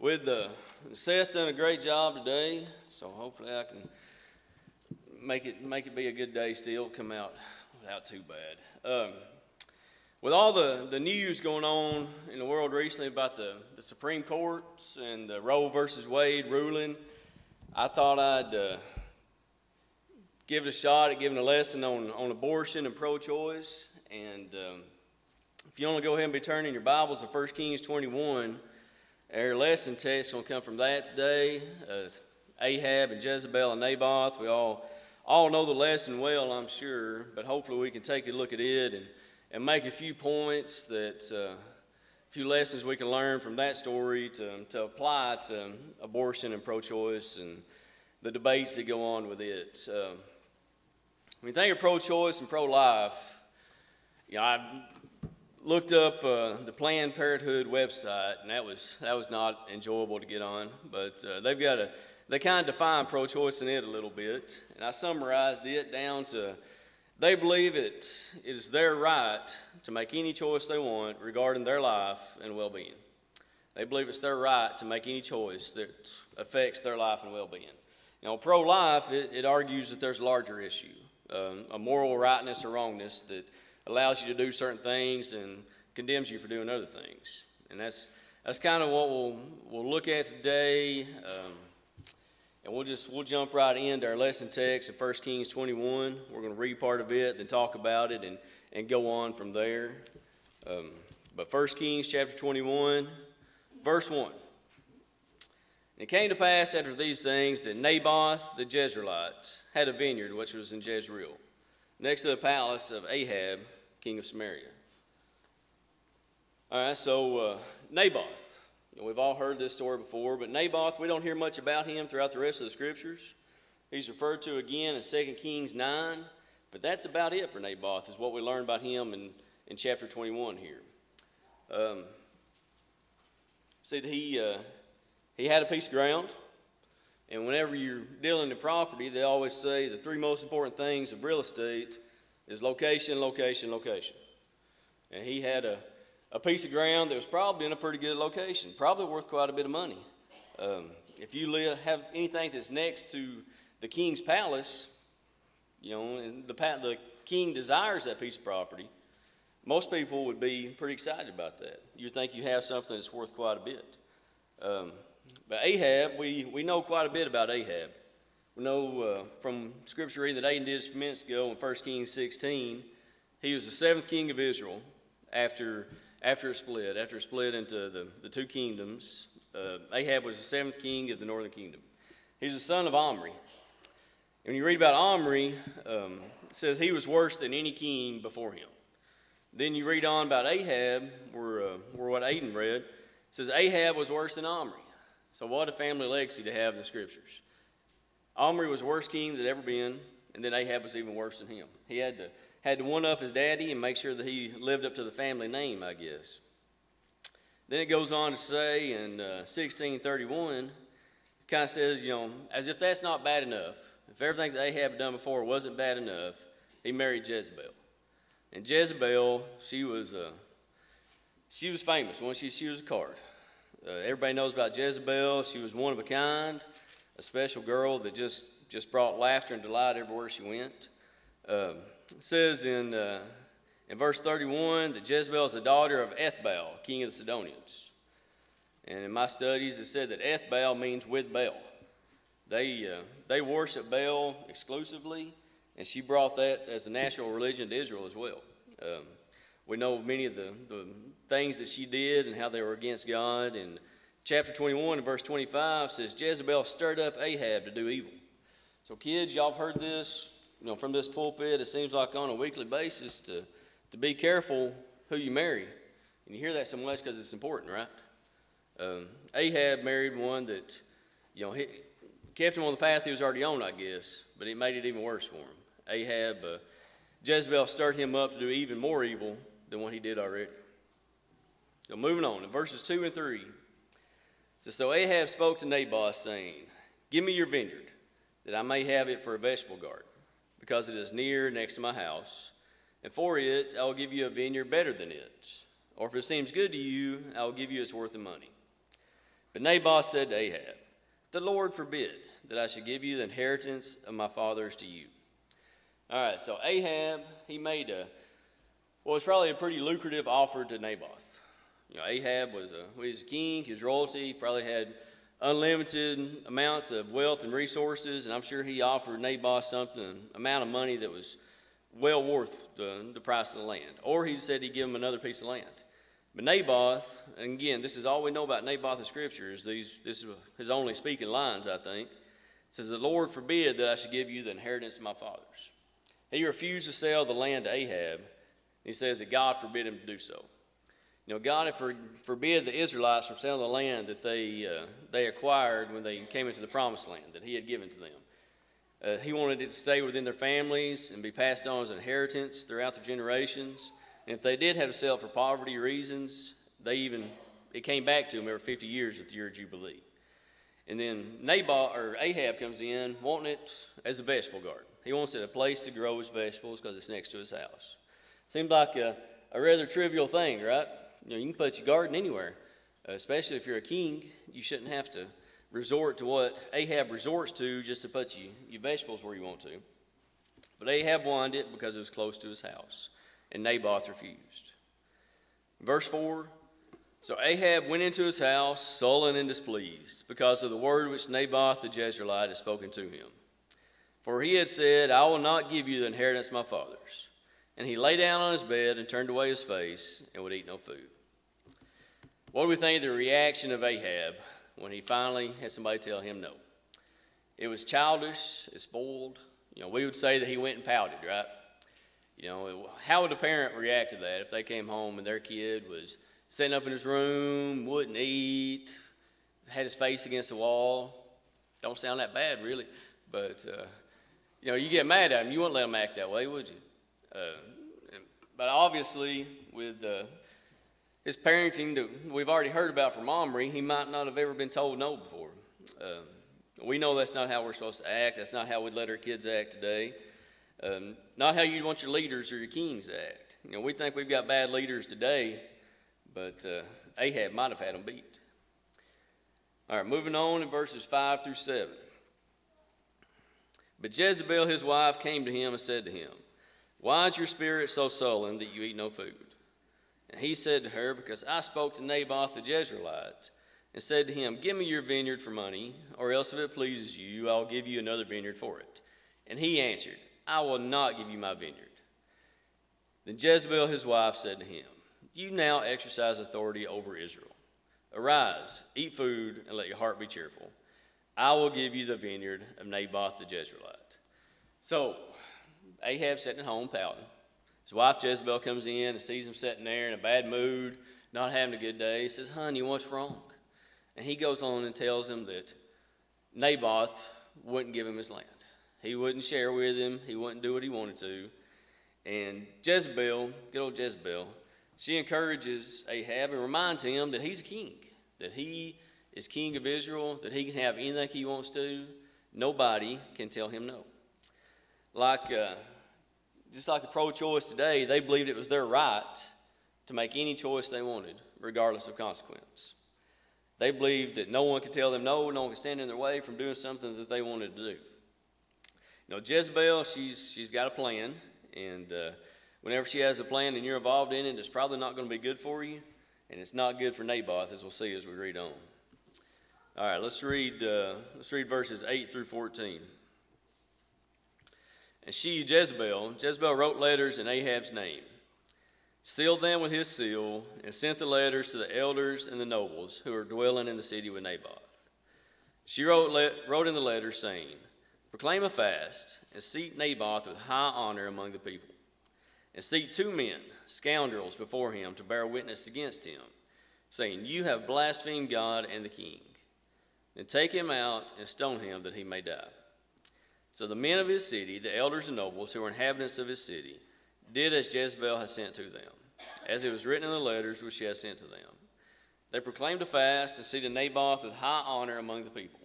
with uh, Seth done a great job today, so hopefully I can make it make it be a good day still. Come out without too bad. Um, with all the, the news going on in the world recently about the, the Supreme Courts and the Roe versus Wade ruling, I thought I'd uh, give it a shot at giving a lesson on, on abortion and pro choice. And um, if you want to go ahead and be turning your Bibles to 1 Kings 21, our lesson text is going to come from that today. Uh, Ahab and Jezebel and Naboth. We all, all know the lesson well, I'm sure, but hopefully we can take a look at it and, and make a few points that, uh, a few lessons we can learn from that story to, to apply to abortion and pro choice and the debates that go on with it. Uh, when you think of pro choice and pro life, you know, I looked up uh, the Planned Parenthood website, and that was that was not enjoyable to get on. But uh, they've got a they kind of define pro-choice in it a little bit, and I summarized it down to they believe it, it is their right to make any choice they want regarding their life and well-being. They believe it's their right to make any choice that affects their life and well-being. Now, pro-life, it, it argues that there's a larger issue, um, a moral rightness or wrongness that allows you to do certain things and condemns you for doing other things. And that's, that's kind of what we'll, we'll look at today. Um, and we'll just we'll jump right into our lesson text in 1 Kings 21. We're going to read part of it, then talk about it, and, and go on from there. Um, but 1 Kings chapter 21, verse 1. And it came to pass after these things that Naboth the Jezreelite had a vineyard which was in Jezreel, next to the palace of Ahab, king of Samaria. All right, so uh, Naboth. You know, we've all heard this story before, but Naboth, we don't hear much about him throughout the rest of the scriptures. He's referred to again in 2 Kings 9, but that's about it for Naboth, is what we learn about him in, in chapter 21 here. Um, said he, uh, he had a piece of ground, and whenever you're dealing in property, they always say the three most important things of real estate is location, location, location. And he had a, a piece of ground that was probably in a pretty good location, probably worth quite a bit of money. Um, if you live, have anything that's next to the king's palace, you know, and the, the king desires that piece of property, most people would be pretty excited about that. You think you have something that's worth quite a bit. Um, but Ahab, we, we know quite a bit about Ahab. We know uh, from scripture reading that Aiden did a few minutes ago in 1 Kings 16, he was the seventh king of Israel after, after it split, after it split into the, the two kingdoms. Uh, Ahab was the seventh king of the northern kingdom. He's the son of Omri. And when you read about Omri, um, it says he was worse than any king before him. Then you read on about Ahab, where, uh, where what Aiden read, it says Ahab was worse than Omri. So, what a family legacy to have in the scriptures. Omri was the worst king that ever been, and then Ahab was even worse than him. He had to had to one up his daddy and make sure that he lived up to the family name, I guess. Then it goes on to say in uh, 1631, it kind of says, you know, as if that's not bad enough. If everything that Ahab had done before wasn't bad enough, he married Jezebel. And Jezebel, she was uh, she was famous. Once she she was a card. Uh, everybody knows about Jezebel. She was one of a kind a special girl that just, just brought laughter and delight everywhere she went. Um, it says in, uh, in verse 31 that Jezebel is the daughter of Ethbaal, king of the Sidonians. And in my studies, it said that Ethbaal means with Baal. They, uh, they worship Baal exclusively, and she brought that as a national religion to Israel as well. Um, we know many of the, the things that she did and how they were against God, and chapter 21 and verse 25 says Jezebel stirred up Ahab to do evil. So, kids, y'all have heard this you know, from this pulpit. It seems like on a weekly basis to, to be careful who you marry. And you hear that so much because it's important, right? Um, Ahab married one that, you know, he, kept him on the path he was already on, I guess, but it made it even worse for him. Ahab, uh, Jezebel stirred him up to do even more evil than what he did already. So, moving on, in verses 2 and 3. So, so Ahab spoke to Naboth, saying, Give me your vineyard, that I may have it for a vegetable garden, because it is near next to my house. And for it, I will give you a vineyard better than it. Or if it seems good to you, I will give you its worth of money. But Naboth said to Ahab, The Lord forbid that I should give you the inheritance of my fathers to you. All right, so Ahab, he made a, well, it's probably a pretty lucrative offer to Naboth. You know, Ahab was a, he was a king, was royalty, probably had unlimited amounts of wealth and resources, and I'm sure he offered Naboth something, an amount of money that was well worth the, the price of the land. Or he said he'd give him another piece of land. But Naboth, and again, this is all we know about Naboth in Scripture, is these, this is his only speaking lines, I think. It says, The Lord forbid that I should give you the inheritance of my fathers. He refused to sell the land to Ahab. He says that God forbid him to do so. You know, God had for, forbid the Israelites from selling the land that they, uh, they acquired when they came into the promised land that He had given to them. Uh, he wanted it to stay within their families and be passed on as an inheritance throughout their generations. And if they did have to sell for poverty reasons, they even it came back to them every 50 years at the year of Jubilee. And then Naboth or Ahab comes in wanting it as a vegetable garden. He wants it a place to grow his vegetables because it's next to his house. Seems like a, a rather trivial thing, right? You know, you can put your garden anywhere, uh, especially if you're a king. You shouldn't have to resort to what Ahab resorts to just to put you, your vegetables where you want to. But Ahab wanted it because it was close to his house, and Naboth refused. Verse 4 So Ahab went into his house, sullen and displeased, because of the word which Naboth the Jezreelite had spoken to him. For he had said, I will not give you the inheritance of my fathers. And he lay down on his bed and turned away his face and would eat no food. What do we think of the reaction of Ahab when he finally had somebody tell him no? It was childish, it's spoiled. You know, we would say that he went and pouted, right? You know, how would a parent react to that if they came home and their kid was sitting up in his room, wouldn't eat, had his face against the wall? Don't sound that bad, really. But, uh, you know, you get mad at him, you wouldn't let him act that way, would you? Uh, but obviously, with uh, his parenting we've already heard about from Omri, he might not have ever been told no before. Uh, we know that's not how we're supposed to act. That's not how we'd let our kids act today. Um, not how you'd want your leaders or your kings to act. You know, we think we've got bad leaders today, but uh, Ahab might have had them beat. All right, moving on in verses 5 through 7. But Jezebel, his wife, came to him and said to him, why is your spirit so sullen that you eat no food? And he said to her, Because I spoke to Naboth the Jezreelite and said to him, Give me your vineyard for money, or else if it pleases you, I'll give you another vineyard for it. And he answered, I will not give you my vineyard. Then Jezebel his wife said to him, You now exercise authority over Israel. Arise, eat food, and let your heart be cheerful. I will give you the vineyard of Naboth the Jezreelite. So, Ahab sitting at home pouting. His wife Jezebel comes in and sees him sitting there in a bad mood, not having a good day. He says, Honey, what's wrong? And he goes on and tells him that Naboth wouldn't give him his land. He wouldn't share with him, he wouldn't do what he wanted to. And Jezebel, good old Jezebel, she encourages Ahab and reminds him that he's a king, that he is king of Israel, that he can have anything he wants to. Nobody can tell him no. Like uh, just like the pro choice today, they believed it was their right to make any choice they wanted, regardless of consequence. They believed that no one could tell them no, no one could stand in their way from doing something that they wanted to do. You know, Jezebel, she's, she's got a plan, and uh, whenever she has a plan and you're involved in it, it's probably not going to be good for you, and it's not good for Naboth, as we'll see as we read on. All right, let's read, uh, let's read verses 8 through 14. And she, Jezebel, Jezebel wrote letters in Ahab's name, sealed them with his seal, and sent the letters to the elders and the nobles who were dwelling in the city with Naboth. She wrote, wrote in the letter, saying, Proclaim a fast, and seat Naboth with high honor among the people, and seat two men, scoundrels, before him to bear witness against him, saying, You have blasphemed God and the king. Then take him out and stone him that he may die. So the men of his city, the elders and nobles who were inhabitants of his city, did as Jezebel had sent to them, as it was written in the letters which she had sent to them. They proclaimed a fast and seated Naboth with high honor among the people.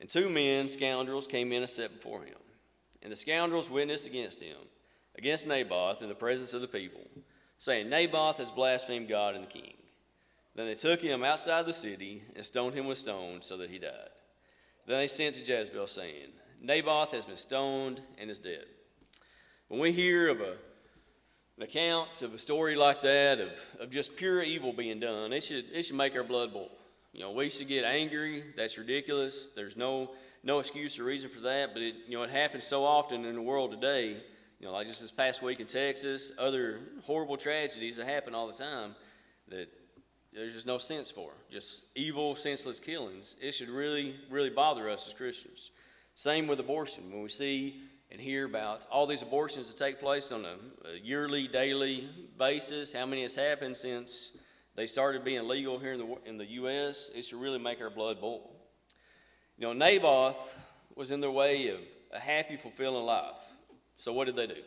And two men, scoundrels, came in and sat before him. And the scoundrels witnessed against him, against Naboth, in the presence of the people, saying, Naboth has blasphemed God and the king. Then they took him outside the city and stoned him with stones so that he died. Then they sent to Jezebel, saying, Naboth has been stoned and is dead. When we hear of a, an account of a story like that, of, of just pure evil being done, it should, it should make our blood boil. You know, we should get angry. That's ridiculous. There's no, no excuse or reason for that, but it, you know, it happens so often in the world today. You know, like just this past week in Texas, other horrible tragedies that happen all the time that there's just no sense for. Just evil, senseless killings. It should really, really bother us as Christians. Same with abortion. When we see and hear about all these abortions that take place on a, yearly, daily basis, how many has happened since they started being legal here in the, in the U.S., it should really make our blood boil. You know, Naboth was in their way of a happy, fulfilling life. So what did they do?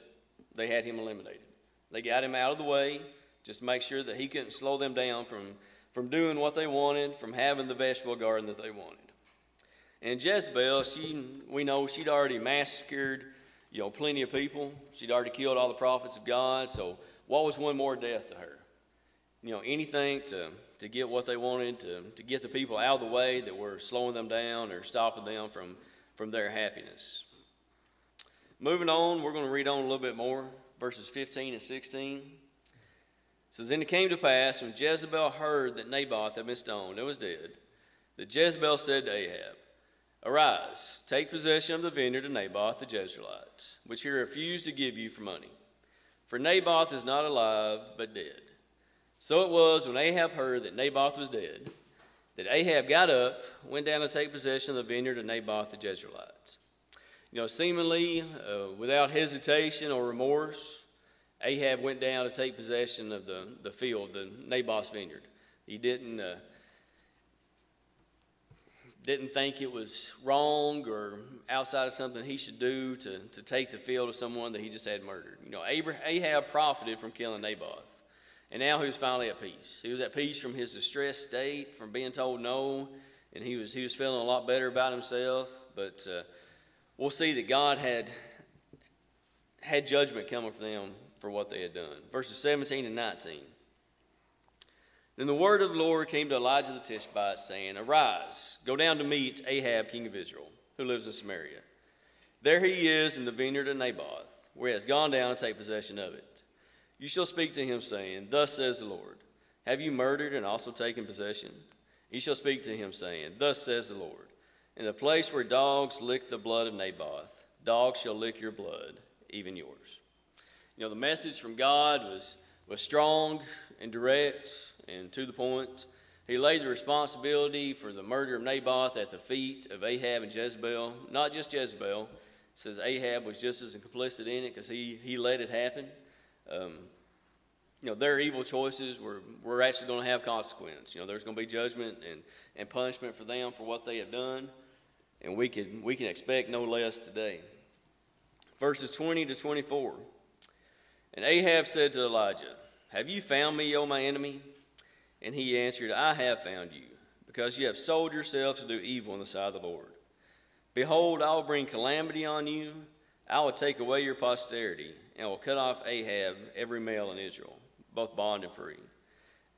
They had him eliminated. They got him out of the way just to make sure that he couldn't slow them down from, from doing what they wanted, from having the vegetable garden that they wanted. And Jezebel, she, we know she'd already massacred, you know, plenty of people. She'd already killed all the prophets of God. So what was one more death to her? You know, anything to, to get what they wanted, to, to get the people out of the way that were slowing them down or stopping them from, from their happiness. Moving on, we're going to read on a little bit more, verses 15 and 16 says, And it came to pass when Jezebel heard that Naboth had been stoned and was dead, that Jezebel said to Ahab, Arise, take possession of the vineyard of Naboth the Jezreelite, which he refused to give you for money. For Naboth is not alive, but dead. So it was when Ahab heard that Naboth was dead, that Ahab got up, went down to take possession of the vineyard of Naboth the Jezreelite. You know, seemingly uh, without hesitation or remorse, Ahab went down to take possession of the, the field, the Naboth's vineyard. He didn't, uh, didn't think it was wrong or outside of something he should do to, to take the field of someone that he just had murdered. You know, Ahab profited from killing Naboth. And now he was finally at peace. He was at peace from his distressed state, from being told no, and he was, he was feeling a lot better about himself. But uh, we'll see that God had, had judgment coming for them for what they had done. Verses 17 and 19. Then the word of the Lord came to Elijah the Tishbite, saying, Arise, go down to meet Ahab, king of Israel, who lives in Samaria. There he is in the vineyard of Naboth, where he has gone down to take possession of it. You shall speak to him, saying, Thus says the Lord, Have you murdered and also taken possession? You shall speak to him, saying, Thus says the Lord, In the place where dogs lick the blood of Naboth, dogs shall lick your blood, even yours. You know, the message from God was, was strong and direct and to the point. He laid the responsibility for the murder of Naboth at the feet of Ahab and Jezebel. Not just Jezebel. It says Ahab was just as complicit in it because he, he let it happen. Um, you know, their evil choices were, were actually going to have consequence. You know, there's going to be judgment and, and punishment for them for what they have done. And we can, we can expect no less today. Verses 20 to 24. And Ahab said to Elijah, Have you found me, O my enemy? And he answered, I have found you, because you have sold yourself to do evil in the sight of the Lord. Behold, I will bring calamity on you. I will take away your posterity, and will cut off Ahab, every male in Israel, both bond and free.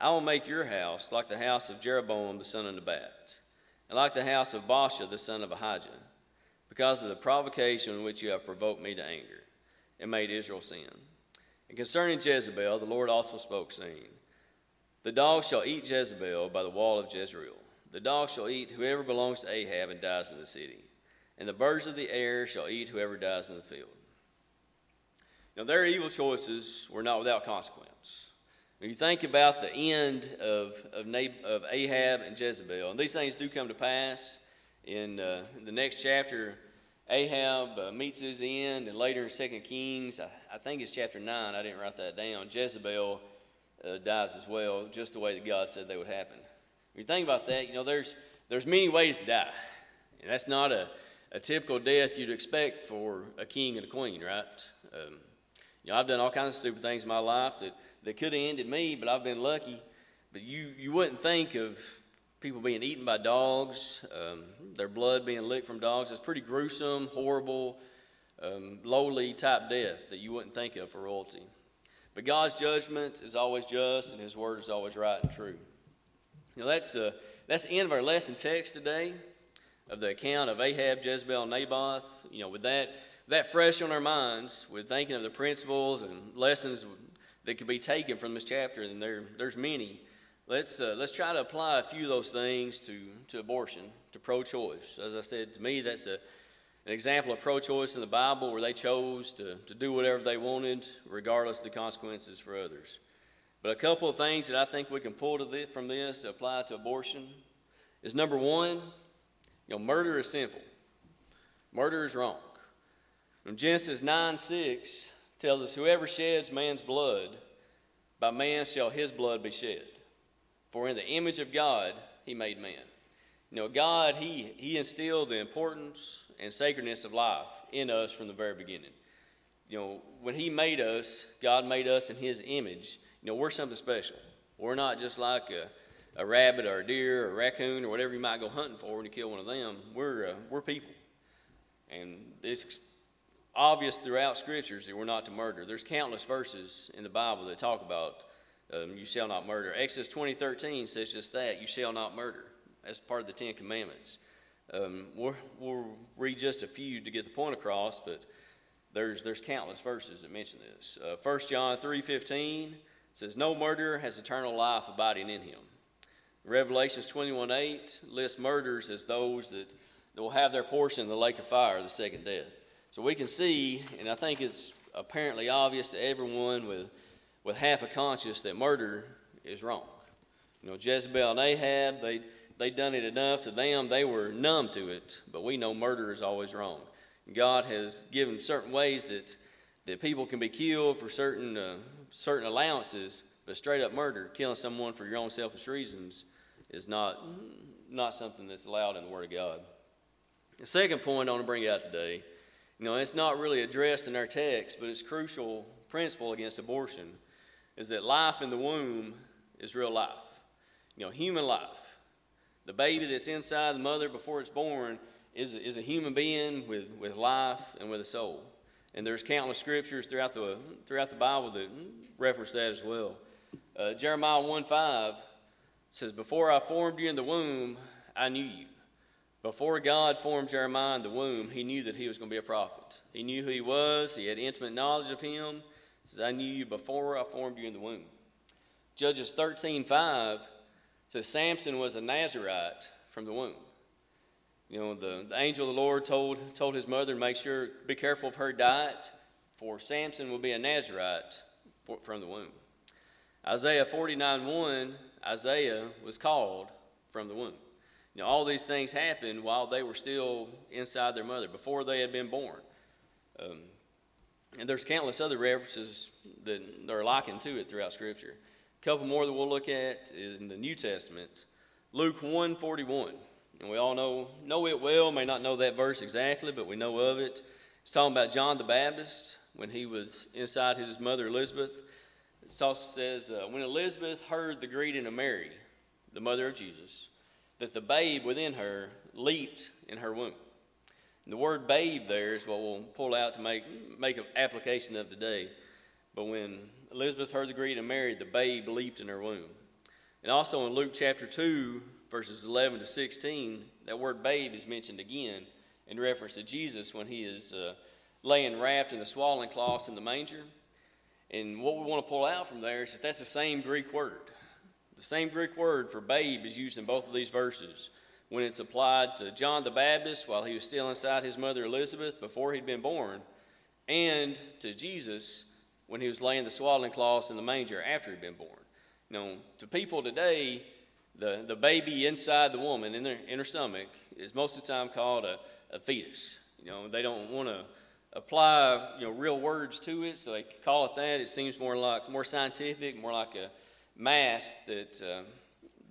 I will make your house like the house of Jeroboam the son of Nebat, and like the house of Baasha the son of Ahijah, because of the provocation in which you have provoked me to anger, and made Israel sin. And concerning Jezebel, the Lord also spoke, saying, The dog shall eat Jezebel by the wall of Jezreel. The dog shall eat whoever belongs to Ahab and dies in the city. And the birds of the air shall eat whoever dies in the field. Now, their evil choices were not without consequence. When you think about the end of, of, of Ahab and Jezebel, and these things do come to pass in, uh, in the next chapter Ahab uh, meets his end, and later in Second Kings, I, I, think it's chapter 9, I didn't write that down, Jezebel uh, dies as well, just the way that God said they would happen. When you think about that, you know, there's, there's many ways to die. And that's not a, a typical death you'd expect for a king and a queen, right? Um, you know, I've done all kinds of stupid things in my life that, that could have ended me, but I've been lucky. But you, you wouldn't think of people being eaten by dogs, um, their blood being licked from dogs. It's pretty gruesome, horrible, um, lowly type death that you wouldn't think of for royalty. But God's judgment is always just, and His word is always right and true. You know, that's, uh, that's the end of our lesson text today of the account of Ahab, Jezebel, and Naboth. You know, with that, that fresh on our minds, with thinking of the principles and lessons that could be taken from this chapter, and there, there's many. Let's, uh, let's try to apply a few of those things to, to abortion, to pro choice. As I said, to me, that's a, an example of pro choice in the Bible where they chose to, to do whatever they wanted, regardless of the consequences for others. But a couple of things that I think we can pull from this to apply to abortion is number one, you know, murder is sinful. Murder is wrong. From Genesis 9 6 tells us, Whoever sheds man's blood, by man shall his blood be shed. For in the image of God he made man. You know, God, he, he instilled the importance and sacredness of life in us from the very beginning. You know, when he made us, God made us in his image. You know, we're something special. We're not just like a, a rabbit or a deer or a raccoon or whatever you might go hunting for when you kill one of them. We're, uh, we're people. And it's obvious throughout scriptures that we're not to murder. There's countless verses in the Bible that talk about um, you shall not murder. Exodus 20, 13 says just that, you shall not murder. That's part of the Ten Commandments. Um, we'll, we'll read just a few to get the point across, but there's, there's countless verses that mention this. Uh, 1 John 3.15 says, No murderer has eternal life abiding in him. Revelations 21.8 lists murders as those that, that will have their portion in the lake of fire, the second death. So we can see, and I think it's apparently obvious to everyone with, with half a conscience that murder is wrong. You know, Jezebel and Ahab, they they'd done it enough to them, they were numb to it. But we know murder is always wrong. God has given certain ways that, that people can be killed for certain, uh, certain allowances, but straight up murder, killing someone for your own selfish reasons, is not, not something that's allowed in the Word of God. The second point I want to bring out today, you know, it's not really addressed in our text, but it's crucial principle against abortion, is that life in the womb is real life. You know, human life the baby that's inside the mother before it's born is, is a human being with, with life and with a soul. And there's countless scriptures throughout the, throughout the Bible that reference that as well. Uh, Jeremiah 1 5 says, Before I formed you in the womb, I knew you. Before God formed Jeremiah in the womb, he knew that he was going to be a prophet. He knew who he was, he had intimate knowledge of him. He says, I knew you before I formed you in the womb. Judges 13 5 so Samson was a Nazarite from the womb. You know, the, the angel of the Lord told, told his mother, make sure, be careful of her diet, for Samson will be a Nazarite for, from the womb. Isaiah 49 1, Isaiah was called from the womb. You know, all these things happened while they were still inside their mother, before they had been born. Um, and there's countless other references that are likened to it throughout Scripture. Couple more that we'll look at in the New Testament. Luke 141. And we all know, know it well, may not know that verse exactly, but we know of it. It's talking about John the Baptist when he was inside his mother Elizabeth. It also says, uh, when Elizabeth heard the greeting of Mary, the mother of Jesus, that the babe within her leaped in her womb. And the word babe there is what we'll pull out to make, make an application of today. But when Elizabeth heard the greeting of Mary, the babe leaped in her womb. And also in Luke chapter 2, verses 11 to 16, that word babe is mentioned again in reference to Jesus when he is uh, laying wrapped in the swaddling cloths in the manger. And what we want to pull out from there is that that's the same Greek word. The same Greek word for babe is used in both of these verses when it's applied to John the Baptist while he was still inside his mother Elizabeth before he'd been born, and to Jesus when he was laying the swaddling cloths in the manger after he'd been born. You know, to people today, the, the baby inside the woman in, their, in her stomach is most of the time called a, a fetus. You know, they don't want to apply you know real words to it, so they call it that. It seems more like more scientific, more like a mass that uh,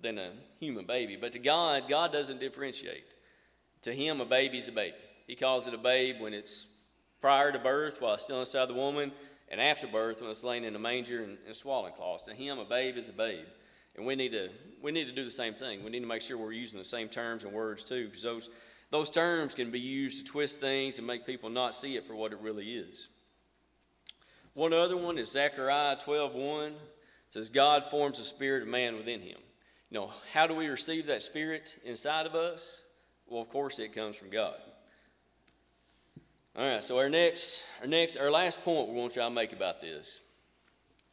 than a human baby. But to God, God doesn't differentiate. To Him, a baby's a baby. He calls it a babe when it's prior to birth, while it's still inside the woman and after birth when it's laying in a manger and, and swaddling cloths. To him, a babe is a babe. And we need to we need to do the same thing. We need to make sure we're using the same terms and words too, because those those terms can be used to twist things and make people not see it for what it really is. One other one is Zechariah 12:1 says God forms the spirit of man within him. you know, how do we receive that spirit inside of us? Well, of course, it comes from God. All right, so our next, our next, our last point we want try to make about this,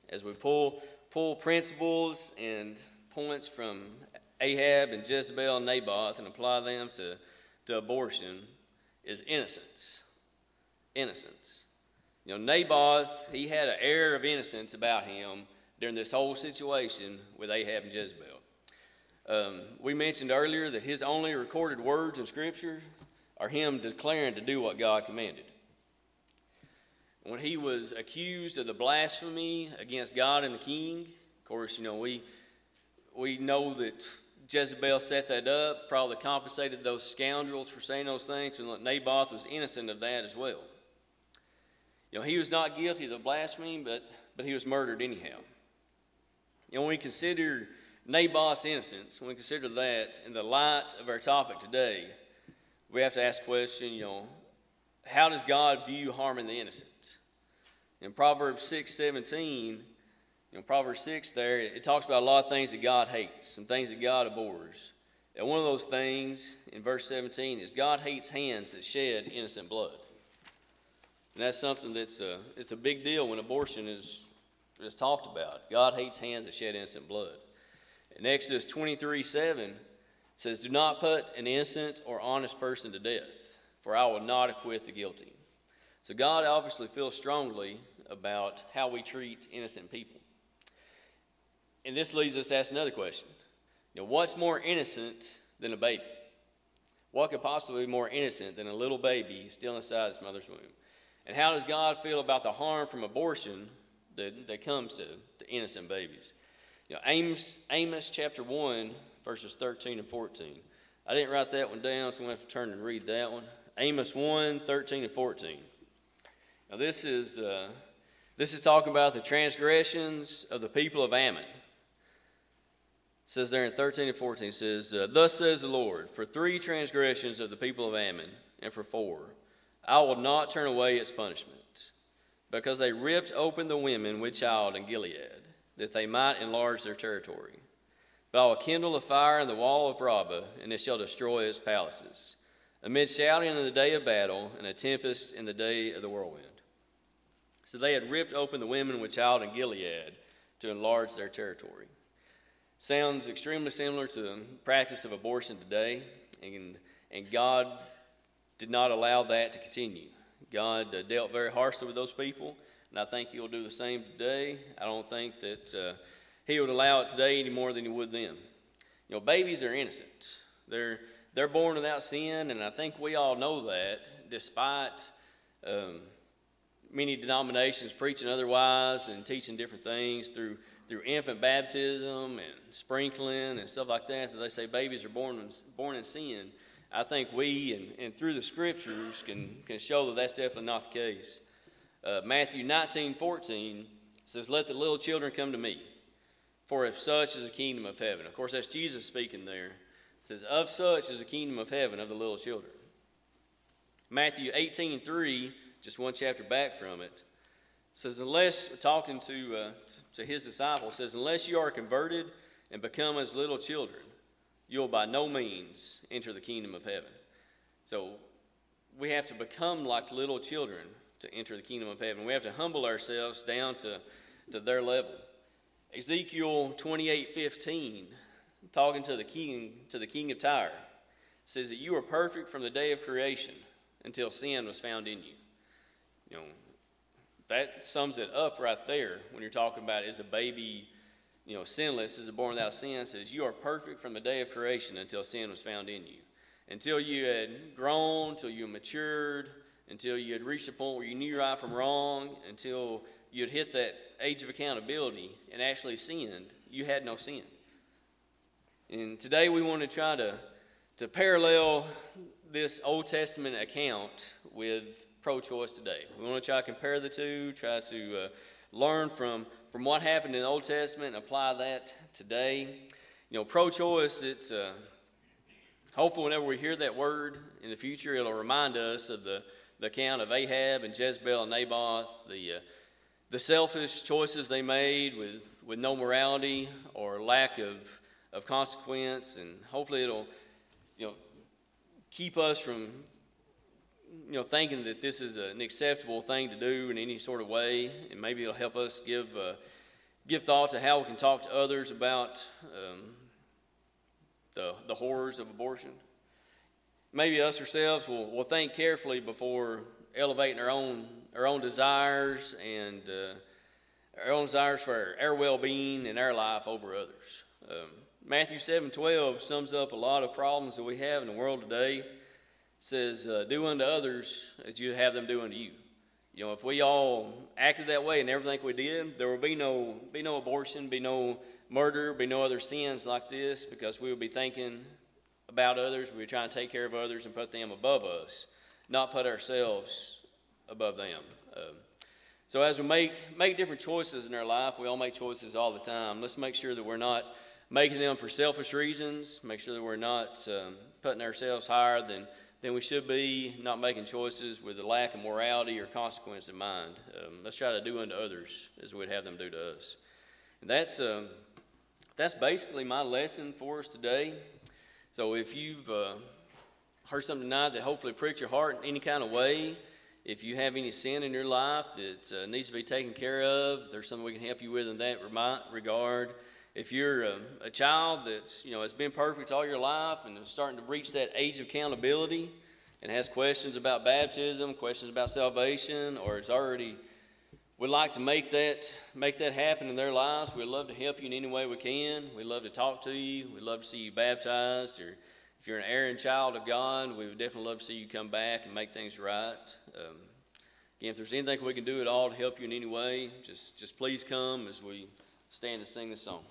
as we pull pull principles and points from Ahab and Jezebel and Naboth and apply them to, to abortion, is innocence. Innocence. You know, Naboth, he had an air of innocence about him during this whole situation with Ahab and Jezebel. Um, we mentioned earlier that his only recorded words in Scripture are him declaring to do what God commanded. When he was accused of the blasphemy against God and the king, of course, you know, we, we know that Jezebel set that up, probably compensated those scoundrels for saying those things, and Naboth was innocent of that as well. You know, he was not guilty of the blasphemy, but, but he was murdered anyhow. You know, when we consider Naboth's innocence, when we consider that in the light of our topic today, we have to ask question, you know, how does God view harming the innocent? In Proverbs 6 17, you know, Proverbs 6 there, it talks about a lot of things that God hates, some things that God abhors. And one of those things in verse 17 is God hates hands that shed innocent blood. And that's something that's a, it's a big deal when abortion is, is talked about. God hates hands that shed innocent blood. In Exodus 23 7, says, Do not put an innocent or honest person to death, for I will not acquit the guilty. So God obviously feels strongly about how we treat innocent people. And this leads us to ask another question. You know, what's more innocent than a baby? What could possibly be more innocent than a little baby still inside its mother's womb? And how does God feel about the harm from abortion that, that comes to, to innocent babies? You know, Amos, Amos chapter 1 verses 13 and 14. I didn't write that one down, so I'm going to have to turn and read that one. Amos 1 13 and 14. Now, this is, uh, this is talking about the transgressions of the people of Ammon. It says there in 13 and 14, it says, uh, Thus says the Lord, for three transgressions of the people of Ammon, and for four, I will not turn away its punishment, because they ripped open the women with child in Gilead, that they might enlarge their territory. But I will kindle a fire in the wall of Rabbah, and it shall destroy its palaces, amid shouting in the day of battle, and a tempest in the day of the whirlwind. So they had ripped open the women with child in Gilead to enlarge their territory. Sounds extremely similar to the practice of abortion today, and, and God did not allow that to continue. God uh, dealt very harshly with those people, and I think He'll do the same today. I don't think that. Uh, he would allow it today any more than he would then. You know, babies are innocent. They're, they're born without sin, and I think we all know that, despite um, many denominations preaching otherwise and teaching different things through, through infant baptism and sprinkling and stuff like that, that they say babies are born in, born in sin. I think we, and, and through the scriptures, can, can show that that's definitely not the case. Uh, Matthew 19 14 says, Let the little children come to me for if such is the kingdom of heaven. Of course, that's Jesus speaking there. It says, Of such is the kingdom of heaven of the little children. Matthew 18 3, just one chapter back from it, says, Unless, talking to, uh, to his disciples, says, Unless you are converted and become as little children, you'll by no means enter the kingdom of heaven. So we have to become like little children to enter the kingdom of heaven. We have to humble ourselves down to, to their level. Ezekiel 28 15, talking to the king, to the king of Tyre, says that you are perfect from the day of creation until sin was found in you. You know, that sums it up right there when you're talking about is a baby, you know, sinless, is a born without sin, says you are perfect from the day of creation until sin was found in you. Until you had grown, until you matured, until you had reached a point where you knew right from wrong, until you had hit that age of accountability and actually sinned, you had no sin. And today we want to try to, to parallel this Old Testament account with pro choice today. We want to try to compare the two, try to uh, learn from, from what happened in the Old Testament and apply that today. You know, pro choice, it's uh, hopefully whenever we hear that word in the future, it'll remind us of the, the account of Ahab and Jezebel and Naboth, the uh, the selfish choices they made with, with no morality or lack of, of consequence, and hopefully it'll, you know, keep us from, you know, thinking that this is an acceptable thing to do in any sort of way, and maybe it'll help us give, uh, give thought to how we can talk to others about um, the, the horrors of abortion. Maybe us ourselves will, will think carefully before elevating our own, our own desires and uh, our own desires for our, well-being and our life over others. Um, Matthew 7 12 sums up a lot of problems that we have in the world today. It says, uh, Do unto others as you have them do unto you. You know, if we all acted that way and everything we did, there would be no, be no abortion, be no murder, be no other sins like this because we would be thinking about others. We would try to take care of others and put them above us, not put ourselves above them. Um, so as we make, make different choices in our life, we all make choices all the time. Let's make sure that we're not making them for selfish reasons, make sure that we're not um, putting ourselves higher than, than we should be, not making choices with a lack of morality or consequence in mind. Um, let's try to do unto others as we'd have them do to us. And that's, um, that's basically my lesson for us today. So if you've uh, heard something tonight that hopefully pricked your heart in any kind of way, if you have any sin in your life that uh, needs to be taken care of, there's something we can help you with in that regard. If you're a, a child that's you know has been perfect all your life and is starting to reach that age of accountability and has questions about baptism, questions about salvation, or it's already would like to make that make that happen in their lives, we'd love to help you in any way we can. We'd love to talk to you. We'd love to see you baptized, or if you're an errant child of God, we would definitely love to see you come back and make things right. Um, again, if there's anything we can do at all to help you in any way, just just please come as we stand and sing this song.